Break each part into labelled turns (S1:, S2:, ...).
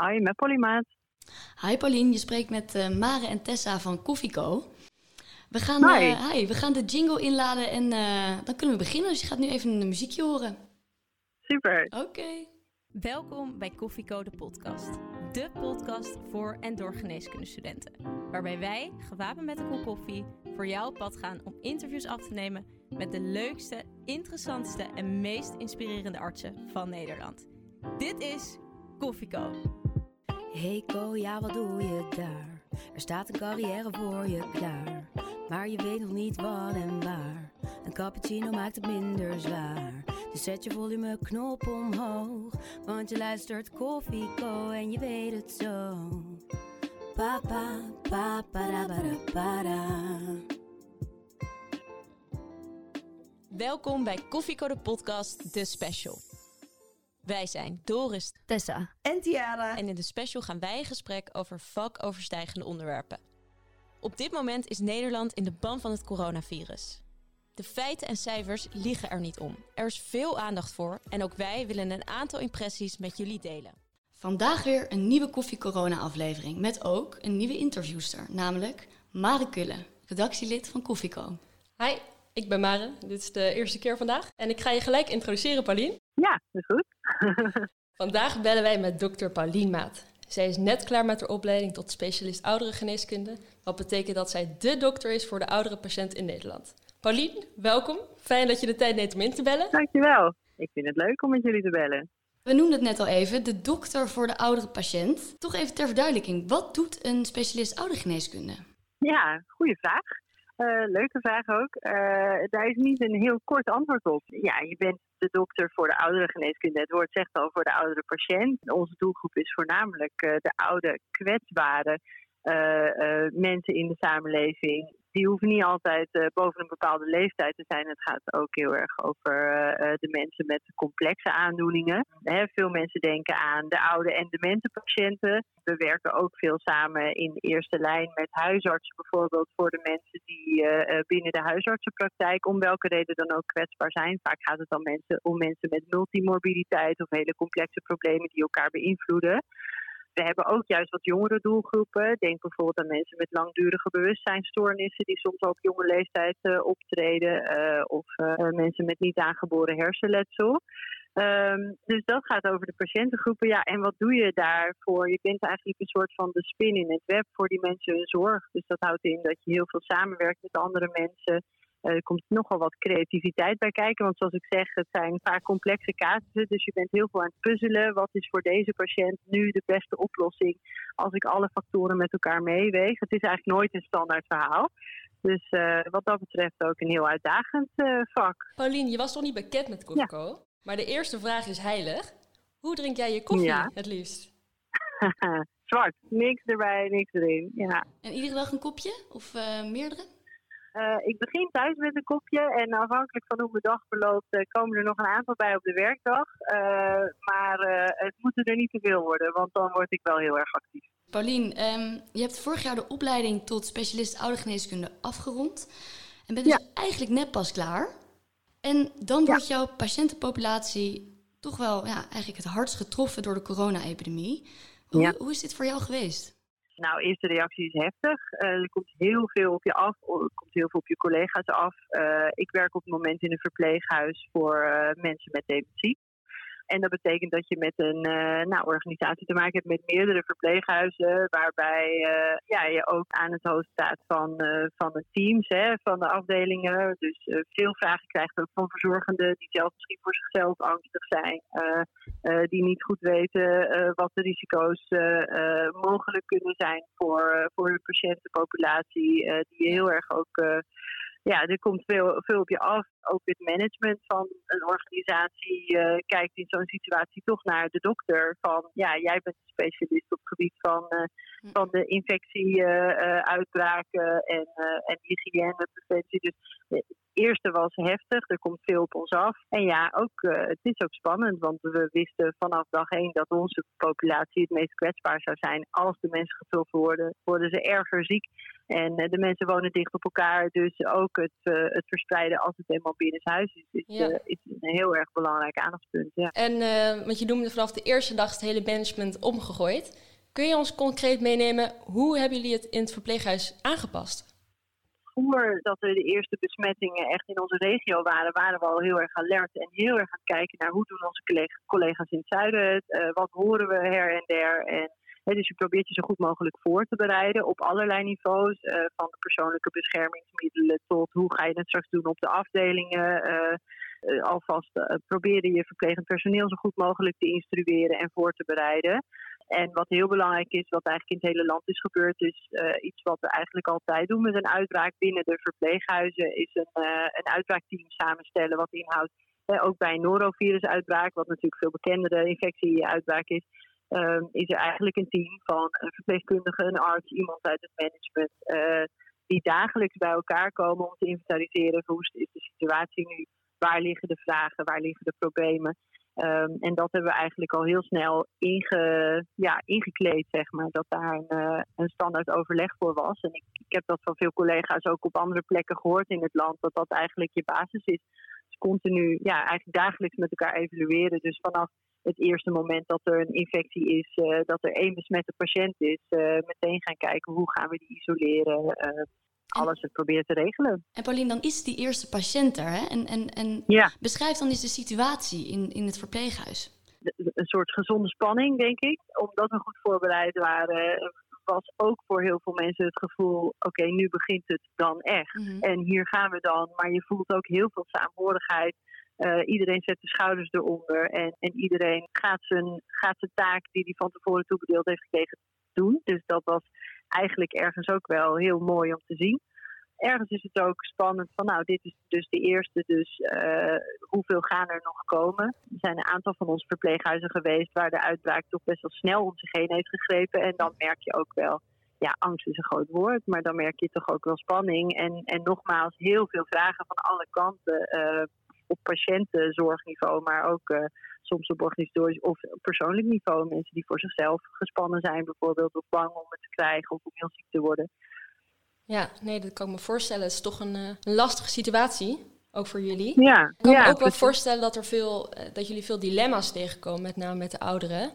S1: Hi, met Polymaat.
S2: Hi Paulien, je spreekt met uh, Mare en Tessa van Koffieco. We gaan, hi. Uh, hi. we gaan de jingle inladen en uh, dan kunnen we beginnen. Dus je gaat nu even een muziekje horen.
S1: Super.
S2: Oké. Okay.
S3: Welkom bij Koffieco de podcast. De podcast voor en door geneeskundestudenten. Waarbij wij, gewapend met een kop koffie, voor jou op pad gaan om interviews af te nemen met de leukste, interessantste en meest inspirerende artsen van Nederland. Dit is Koffieco.
S4: Hey Ko, ja wat doe je daar? Er staat een carrière voor je klaar. Maar je weet nog niet wat en waar. Een cappuccino maakt het minder zwaar. Dus zet je volumeknop omhoog. Want je luistert Koffieco en je weet het zo. Papa, papa, para, para.
S3: Welkom bij Koffieco de podcast, de special. Wij zijn Doris,
S2: Tessa
S5: en Tiara.
S3: En in de special gaan wij in gesprek over vakoverstijgende onderwerpen. Op dit moment is Nederland in de ban van het coronavirus. De feiten en cijfers liegen er niet om. Er is veel aandacht voor en ook wij willen een aantal impressies met jullie delen.
S2: Vandaag weer een nieuwe Koffie Corona aflevering met ook een nieuwe interviewster, namelijk Mare Kulle, redactielid van Koffieco.
S6: Hi, ik ben Mare. Dit is de eerste keer vandaag en ik ga je gelijk introduceren, Paulien.
S1: Ja, dat is goed.
S6: vandaag bellen wij met dokter Paulien Maat. Zij is net klaar met haar opleiding tot specialist ouderengeneeskunde, wat betekent dat zij dé dokter is voor de oudere patiënt in Nederland. Paulien, welkom. Fijn dat je de tijd neemt om in te bellen.
S1: Dankjewel. Ik vind het leuk om met jullie te bellen.
S2: We noemden het net al even, de dokter voor de oudere patiënt. Toch even ter verduidelijking, wat doet een specialist oudergeneeskunde?
S1: Ja, goede vraag. Uh, leuke vraag ook. Uh, daar is niet een heel kort antwoord op. Ja, je bent de dokter voor de oudere geneeskunde. Het woord zegt al voor de oudere patiënt. Onze doelgroep is voornamelijk uh, de oude, kwetsbare mensen in de samenleving die hoeven niet altijd uh, boven een bepaalde leeftijd te zijn. Het gaat ook heel erg over uh, de mensen met complexe aandoeningen. Veel mensen denken aan de oude en demente patiënten. We werken ook veel samen in eerste lijn met huisartsen, bijvoorbeeld voor de mensen die binnen de huisartsenpraktijk om welke reden dan ook kwetsbaar zijn. Vaak gaat het dan mensen, om mensen met multimorbiditeit of hele complexe problemen die elkaar beïnvloeden. We hebben ook juist wat jongere doelgroepen. Denk bijvoorbeeld aan mensen met langdurige bewustzijnstoornissen die soms ook op jonge leeftijd uh, optreden. Uh, of uh, mensen met niet aangeboren hersenletsel. Um, dus dat gaat over de patiëntengroepen. Ja, en wat doe je daarvoor? Je bent eigenlijk een soort van de spin in het web voor die mensen hun zorg. Dus dat houdt in dat je heel veel samenwerkt met andere mensen. Uh, er komt nogal wat creativiteit bij kijken. Want zoals ik zeg, het zijn vaak complexe casussen. Dus je bent heel veel aan het puzzelen. Wat is voor deze patiënt nu de beste oplossing als ik alle factoren met elkaar meeweeg? Het is eigenlijk nooit een standaard verhaal. Dus uh, wat dat betreft ook een heel uitdagend uh, vak.
S6: Paulien, je was toch niet bekend met Coco? Ja. Maar de eerste vraag is heilig. Hoe drink jij je koffie ja. het liefst?
S1: Zwart. Niks erbij, niks erin. Ja.
S2: En iedere dag een kopje? Of meerdere?
S1: Uh, ik begin thuis met een kopje en afhankelijk van hoe mijn dag verloopt uh, komen er nog een aantal bij op de werkdag. Uh, maar het moeten er niet te veel worden, want dan word ik wel heel erg actief.
S2: Paulien, um, je hebt vorig jaar de opleiding tot specialist oudergeneeskunde afgerond. En bent dus ja. eigenlijk net pas klaar. En dan wordt ja. jouw patiëntenpopulatie toch wel ja, eigenlijk het hardst getroffen door de corona-epidemie. Hoe, ja. hoe is dit voor jou geweest?
S1: Nou, eerste reactie is heftig. Uh, er komt heel veel op je af, er komt heel veel op je collega's af. Uh, ik werk op het moment in een verpleeghuis voor uh, mensen met dementie. En dat betekent dat je met een uh, nou, organisatie te maken hebt met meerdere verpleeghuizen, waarbij uh, ja, je ook aan het hoofd staat van, uh, van de teams, hè, van de afdelingen. Dus veel vragen krijgt ook van verzorgenden die zelf misschien voor zichzelf angstig zijn, die niet goed weten wat de risico's mogelijk kunnen zijn voor, voor de patiëntenpopulatie, die heel erg ook ja, er komt veel, veel op je af. Ook het management van een organisatie uh, kijkt in zo'n situatie toch naar de dokter. Van ja, jij bent een specialist op het gebied van, uh, van de infectieuitbraken uh, en, en hygiëne, preventie. Dus eerste was heftig, er komt veel op ons af. En ja, ook, uh, het is ook spannend, want we wisten vanaf dag één dat onze populatie het meest kwetsbaar zou zijn. Als de mensen getroffen worden, worden ze erger ziek. En uh, de mensen wonen dicht op elkaar, dus ook het, uh, het verspreiden als het eenmaal binnen huis is, is, ja. is, een heel erg belangrijk aandachtspunt. Ja.
S6: En, want je noemde vanaf de eerste dag het hele management omgegooid. Kun je ons concreet meenemen, hoe hebben jullie het in het verpleeghuis aangepast?
S1: Voordat er de eerste besmettingen echt in onze regio waren, waren we al heel erg alert en heel erg aan het kijken naar hoe doen onze collega's in het zuiden het, uh, wat horen we her en der. En, hè, dus je probeert je zo goed mogelijk voor te bereiden op allerlei niveaus, uh, van de persoonlijke beschermingsmiddelen tot hoe ga je het straks doen op de afdelingen. Uh, alvast proberen je verplegend personeel zo goed mogelijk te instrueren en voor te bereiden. En wat heel belangrijk is, wat eigenlijk in het hele land is gebeurd, is uh, iets wat we eigenlijk altijd doen met een uitbraak binnen de verpleeghuizen, is een, uh, een uitbraakteam samenstellen wat inhoudt, ook bij een norovirusuitbraak, wat natuurlijk veel bekendere infectieuitbraak is, ehm, is er eigenlijk een team van een verpleegkundige, een arts, iemand uit het management, die dagelijks bij elkaar komen om te inventariseren hoe is de situatie nu, waar liggen de vragen, waar liggen de problemen. Um, en dat hebben we eigenlijk al heel snel inge, ja, ingekleed, zeg maar. Dat daar een, uh, een standaard overleg voor was. En ik, ik, heb dat van veel collega's ook op andere plekken gehoord in het land. Dat dat eigenlijk je basis is. Dus continu, ja, eigenlijk dagelijks met elkaar evalueren. Dus vanaf het eerste moment dat er een infectie is, uh, dat er één besmette patiënt is, uh, meteen gaan kijken hoe gaan we die isoleren alles het proberen te regelen.
S2: En Paulien, dan is die eerste patiënt er. Hè? En, en, en
S1: ja.
S2: beschrijf dan eens de situatie in, in het verpleeghuis.
S1: Een soort gezonde spanning, denk ik. Omdat we goed voorbereid waren, was ook voor heel veel mensen het gevoel: oké, okay, nu begint het dan echt. Mm -hmm. En hier gaan we dan. Maar je voelt ook heel veel saamhorigheid. Uh, iedereen zet de schouders eronder en, en iedereen gaat zijn, gaat zijn taak die hij van tevoren toebedeeld heeft gekregen doen. Dus dat was eigenlijk ergens ook wel heel mooi om te zien. Ergens is het ook spannend van, nou, dit is dus de eerste, dus uh, hoeveel gaan er nog komen? Er zijn een aantal van onze verpleeghuizen geweest waar de uitbraak toch best wel snel om zich heen heeft gegrepen. En dan merk je ook wel, ja, angst is een groot woord, maar dan merk je toch ook wel spanning. En, en nogmaals, heel veel vragen van alle kanten. Uh, op patiëntenzorgniveau, maar ook uh, soms op organisatorisch of persoonlijk niveau. Mensen die voor zichzelf gespannen zijn, bijvoorbeeld, of bang om het te krijgen of om heel ziek te worden.
S6: Ja, nee, dat kan ik me voorstellen. Het is toch een, uh, een lastige situatie, ook voor jullie.
S1: Ja,
S6: ik kan
S1: ja,
S6: me ook wel voorstellen dat, er veel, uh, dat jullie veel dilemma's tegenkomen, met name met de ouderen.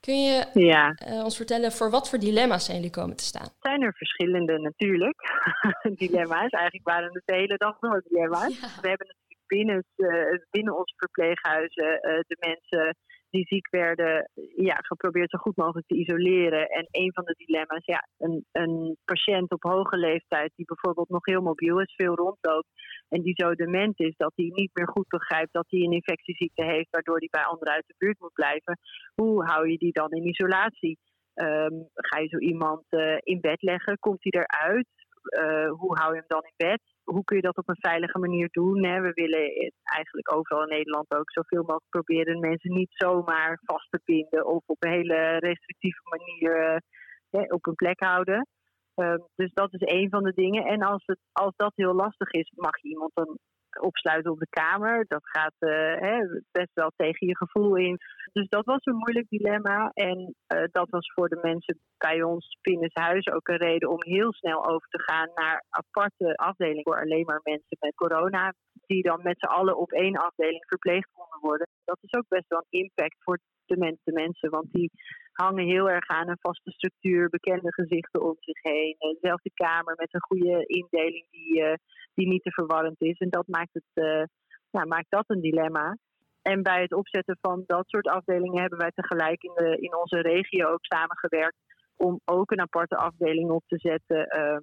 S6: Kun je
S1: ja.
S6: uh, ons vertellen voor wat voor dilemma's zijn jullie komen te staan?
S1: Zijn er verschillende natuurlijk. dilemma's. Eigenlijk waren het de hele dag door dilemma's.
S2: Ja.
S1: We hebben binnen, uh, binnen onze verpleeghuizen uh, de mensen die ziek werden, ja, geprobeerd zo goed mogelijk te isoleren. En een van de dilemma's, ja, een, een patiënt op hoge leeftijd die bijvoorbeeld nog heel mobiel is, veel rondloopt en die zo dement is dat hij niet meer goed begrijpt dat hij een infectieziekte heeft, waardoor hij bij anderen uit de buurt moet blijven. Hoe hou je die dan in isolatie? Um, ga je zo iemand uh, in bed leggen? Komt hij eruit? Uh, hoe hou je hem dan in bed? Hoe kun je dat op een veilige manier doen? Hè? We willen eigenlijk overal in Nederland ook zoveel mogelijk proberen mensen niet zomaar vast te binden of op een hele restrictieve manier uh, op een plek houden. Um, dus dat is een van de dingen. En als, het, als dat heel lastig is, mag je iemand dan opsluiten op de kamer. Dat gaat uh, hè, best wel tegen je gevoel in. Dus dat was een moeilijk dilemma. En uh, dat was voor de mensen bij ons binnen huis ook een reden om heel snel over te gaan naar aparte afdelingen voor alleen maar mensen met corona. Die dan met z'n allen op één afdeling verpleegd konden worden. Dat is ook best wel een impact voor de mensen. Want die hangen heel erg aan een vaste structuur, bekende gezichten om zich heen. Dezelfde kamer met een goede indeling die, uh, die niet te verwarrend is. En dat maakt, het, uh, ja, maakt dat een dilemma. En bij het opzetten van dat soort afdelingen hebben wij tegelijk in, de, in onze regio ook samengewerkt om ook een aparte afdeling op te zetten uh,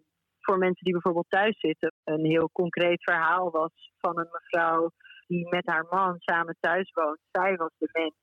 S1: voor mensen die bijvoorbeeld thuis zitten. Een heel concreet verhaal was van een mevrouw die met haar man samen thuis woont. Zij was de mens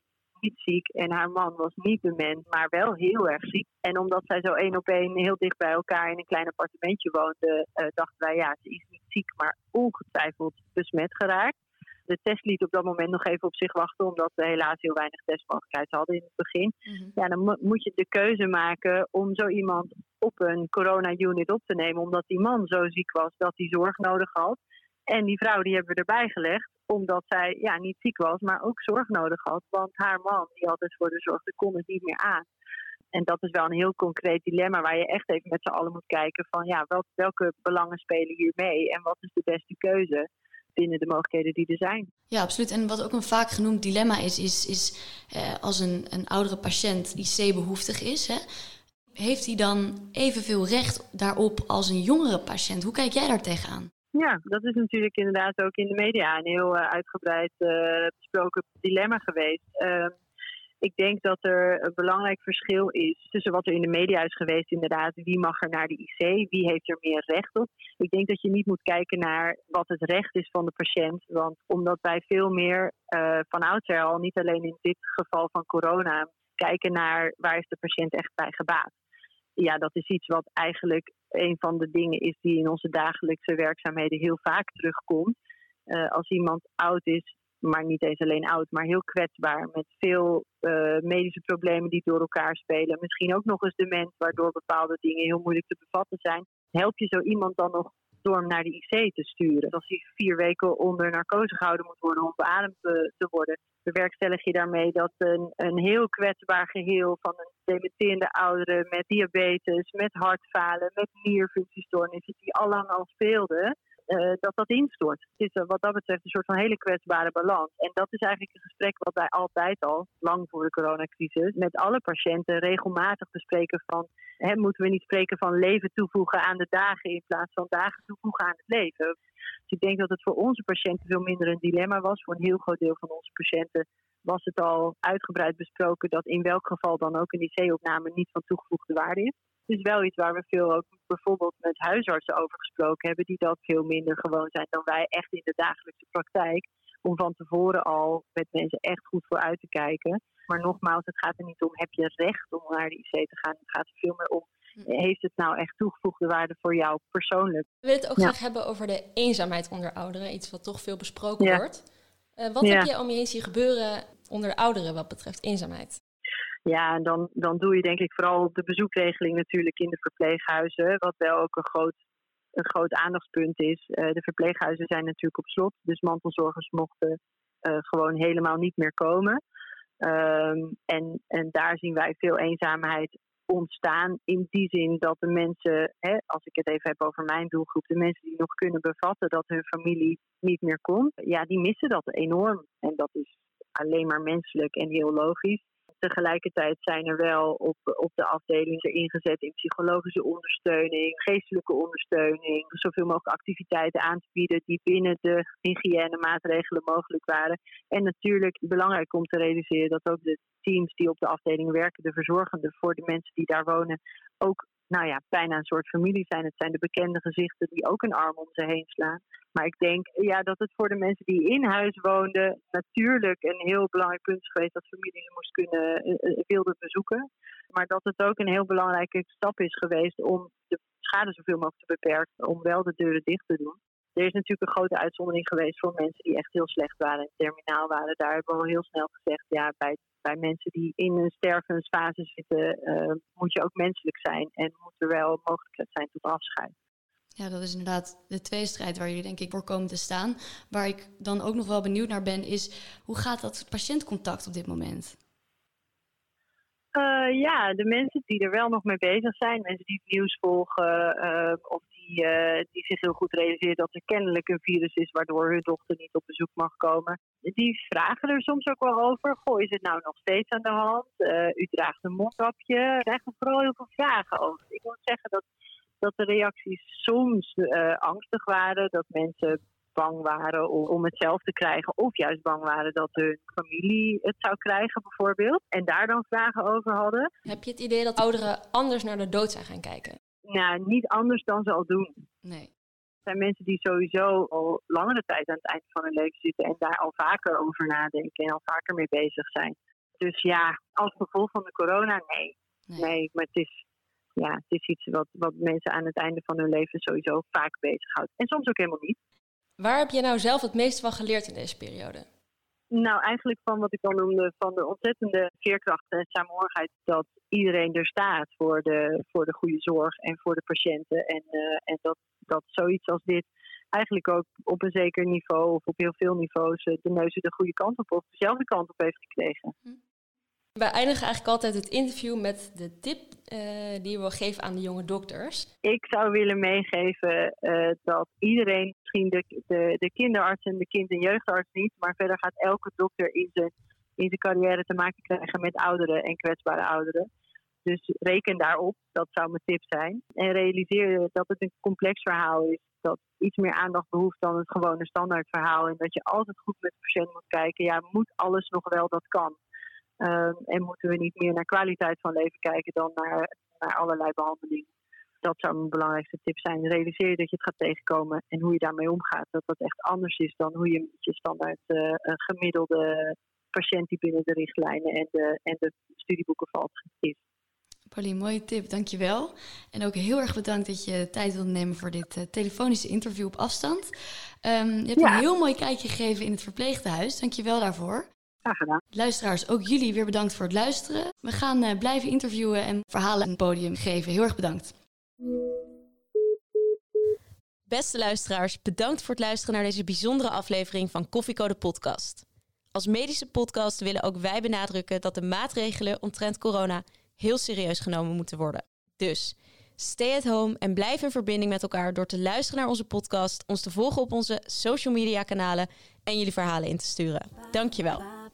S1: niet ziek en haar man was niet dement, maar wel heel erg ziek. En omdat zij zo één op één heel dicht bij elkaar in een klein appartementje woonden, uh, dachten wij ja, ze is niet ziek, maar ongetwijfeld besmet geraakt. De test liet op dat moment nog even op zich wachten, omdat we helaas heel weinig testmogelijkheid hadden in het begin. Mm-hmm. Ja, dan mo moet je de keuze maken om zo iemand op een corona-unit op te nemen, omdat die man zo ziek was dat hij zorg nodig had. En die vrouw die hebben we erbij gelegd omdat zij ja, niet ziek was, maar ook zorg nodig had. Want haar man, die altijd voor de zorgde, kon het niet meer aan. En dat is wel een heel concreet dilemma waar je echt even met z'n allen moet kijken van ja, wel, welke belangen spelen hier mee en wat is de beste keuze binnen de mogelijkheden die er zijn.
S2: Ja, absoluut. En wat ook een vaak genoemd dilemma is, is, is eh, als een, een oudere patiënt IC-behoeftig is, hè, heeft hij dan evenveel recht daarop als een jongere patiënt? Hoe kijk jij daar tegenaan?
S1: Ja, dat is natuurlijk inderdaad ook in de media een heel uh, uitgebreid uh, besproken dilemma geweest. Uh, ik denk dat er een belangrijk verschil is tussen wat er in de media is geweest, inderdaad, wie mag er naar de IC, wie heeft er meer recht op. Ik denk dat je niet moet kijken naar wat het recht is van de patiënt, want omdat wij veel meer uh, van oudsher al, niet alleen in dit geval van corona, kijken naar waar is de patiënt echt bij gebaat. Ja, dat is iets wat eigenlijk een van de dingen is die in onze dagelijkse werkzaamheden heel vaak terugkomt. Uh, als iemand oud is, maar niet eens alleen oud, maar heel kwetsbaar. Met veel uh, medische problemen die door elkaar spelen. Misschien ook nog eens dement, waardoor bepaalde dingen heel moeilijk te bevatten zijn. Help je zo iemand dan nog door hem naar de IC te sturen? Als hij vier weken onder narcose gehouden moet worden om beademd te, te worden, bewerkstellig je daarmee dat een, een heel kwetsbaar geheel van een dementerende ouderen met diabetes, met hartfalen, met nierfunctiestoornissen, die allang al speelden, uh, dat dat instort. Het is uh, wat dat betreft een soort van hele kwetsbare balans. En dat is eigenlijk een gesprek wat wij altijd al, lang voor de coronacrisis, met alle patiënten regelmatig bespreken van, hè, moeten we niet spreken van leven toevoegen aan de dagen in plaats van dagen toevoegen aan het leven. Dus ik denk dat het voor onze patiënten veel minder een dilemma was. Voor een heel groot deel van onze patiënten was het al uitgebreid besproken dat in welk geval dan ook een IC-opname niet van toegevoegde waarde is is wel iets waar we veel ook bijvoorbeeld met huisartsen over gesproken hebben, die dat veel minder gewoon zijn dan wij echt in de dagelijkse praktijk. Om van tevoren al met mensen echt goed voor uit te kijken. Maar nogmaals, het gaat er niet om heb je recht om naar de IC te gaan. Het gaat er veel meer om heeft het nou echt toegevoegde waarde voor jou persoonlijk?
S6: We willen het ook ja. graag hebben over de eenzaamheid onder ouderen. Iets wat toch veel besproken ja. wordt. Uh, wat ja. heb je om je heen zien gebeuren onder ouderen wat betreft eenzaamheid?
S1: Ja, en dan, dan doe je denk ik vooral de bezoekregeling natuurlijk in de verpleeghuizen, wat wel ook een groot, een groot aandachtspunt is. Uh, de verpleeghuizen zijn natuurlijk op slot, dus mantelzorgers mochten uh, gewoon helemaal niet meer komen. Um, en, en daar zien wij veel eenzaamheid ontstaan. In die zin dat de mensen, hè, als ik het even heb over mijn doelgroep, de mensen die nog kunnen bevatten dat hun familie niet meer komt, ja, die missen dat enorm. En dat is alleen maar menselijk en heel logisch. Tegelijkertijd zijn er wel op, op de afdeling ingezet in psychologische ondersteuning, geestelijke ondersteuning, zoveel mogelijk activiteiten aan te bieden die binnen de hygiënemaatregelen mogelijk waren. En natuurlijk belangrijk om te realiseren dat ook de teams die op de afdeling werken, de verzorgenden voor de mensen die daar wonen, ook nou ja, bijna een soort familie zijn. Het zijn de bekende gezichten die ook een arm om ze heen slaan. Maar ik denk ja, dat het voor de mensen die in huis woonden natuurlijk een heel belangrijk punt is geweest dat familie ze moest kunnen uh, wilde bezoeken. Maar dat het ook een heel belangrijke stap is geweest om de schade zoveel mogelijk te beperken, om wel de deuren dicht te doen. Er is natuurlijk een grote uitzondering geweest voor mensen die echt heel slecht waren en terminaal waren. Daar hebben we al heel snel gezegd, ja, bij bij mensen die in een stervensfase zitten, uh, moet je ook menselijk zijn en moet er wel mogelijkheid zijn tot afscheid.
S2: Ja, dat is inderdaad de tweestrijd waar jullie denk ik voor komen te staan. Waar ik dan ook nog wel benieuwd naar ben, is hoe gaat dat patiëntcontact op dit moment?
S1: Uh, ja, de mensen die er wel nog mee bezig zijn, mensen die het nieuws volgen uh, of die, uh, die zich heel goed realiseren dat er kennelijk een virus is waardoor hun dochter niet op bezoek mag komen. Die vragen er soms ook wel over. Goh, is het nou nog steeds aan de hand? u draagt een mondkapje. Daar krijgen vooral heel veel vragen over. Ik moet zeggen dat, dat de reacties soms angstig waren, dat mensen bang waren om, om het zelf te krijgen, of juist bang waren dat hun familie het zou krijgen, bijvoorbeeld. En daar dan vragen over hadden.
S6: Heb je het idee dat ouderen anders naar de dood zijn gaan kijken?
S1: Nou, niet anders dan ze al doen.
S2: Nee.
S1: Er zijn mensen die sowieso al langere tijd aan het eind van hun leven zitten en daar al vaker over nadenken en al vaker mee bezig zijn. Dus ja, als gevolg van de corona, nee. Nee, nee maar het is, ja, het is iets wat, wat mensen aan het einde van hun leven sowieso vaak bezighoudt. En soms ook helemaal niet.
S6: Waar heb je nou zelf het meest van geleerd in deze periode?
S1: Nou, eigenlijk van wat ik al noemde, van de ontzettende veerkracht en saamhorigheid dat iedereen er staat voor de, voor de goede zorg en voor de patiënten. En, uh, en dat, dat zoiets als dit eigenlijk ook op een zeker niveau of op heel veel niveaus de neuzen de goede kant op of dezelfde kant op heeft gekregen.
S6: Hm. Wij eindigen eigenlijk altijd het interview met de tip uh, die we geven aan de jonge dokters.
S1: Ik zou willen meegeven uh, dat iedereen, misschien de, de, de kinderarts en de kind- en jeugdarts niet, maar verder gaat elke dokter in zijn, in zijn carrière te maken krijgen met ouderen en kwetsbare ouderen. Dus reken daarop, dat zou mijn tip zijn. En realiseer dat het een complex verhaal is, dat iets meer aandacht behoeft dan het gewone standaard verhaal. En dat je altijd goed met de patiënt moet kijken, ja, moet alles nog wel dat kan? Uh, en moeten we niet meer naar kwaliteit van leven kijken dan naar, naar allerlei behandelingen? Dat zou mijn belangrijkste tip zijn. Realiseer dat je het gaat tegenkomen en hoe je daarmee omgaat. Dat dat echt anders is dan hoe je met je standaard uh, gemiddelde patiënt die binnen de richtlijnen en de, en de studieboeken valt is.
S2: Pauline, mooie tip, dankjewel. En ook heel erg bedankt dat je tijd wilde nemen voor dit uh, telefonische interview op afstand. Um, je hebt ja. een heel mooi kijkje gegeven in het verpleeghuis. Dankjewel daarvoor.
S1: Graag gedaan.
S2: Luisteraars, ook jullie weer bedankt voor het luisteren. We gaan uh, blijven interviewen en verhalen een podium geven. Heel erg bedankt.
S3: Beste luisteraars, bedankt voor het luisteren naar deze bijzondere aflevering van Koffiecode Podcast. Als medische podcast willen ook wij benadrukken dat de maatregelen omtrent corona heel serieus genomen moeten worden. Dus stay at home en blijf in verbinding met elkaar door te luisteren naar onze podcast, ons te volgen op onze social media kanalen en jullie verhalen in te sturen. Dankjewel.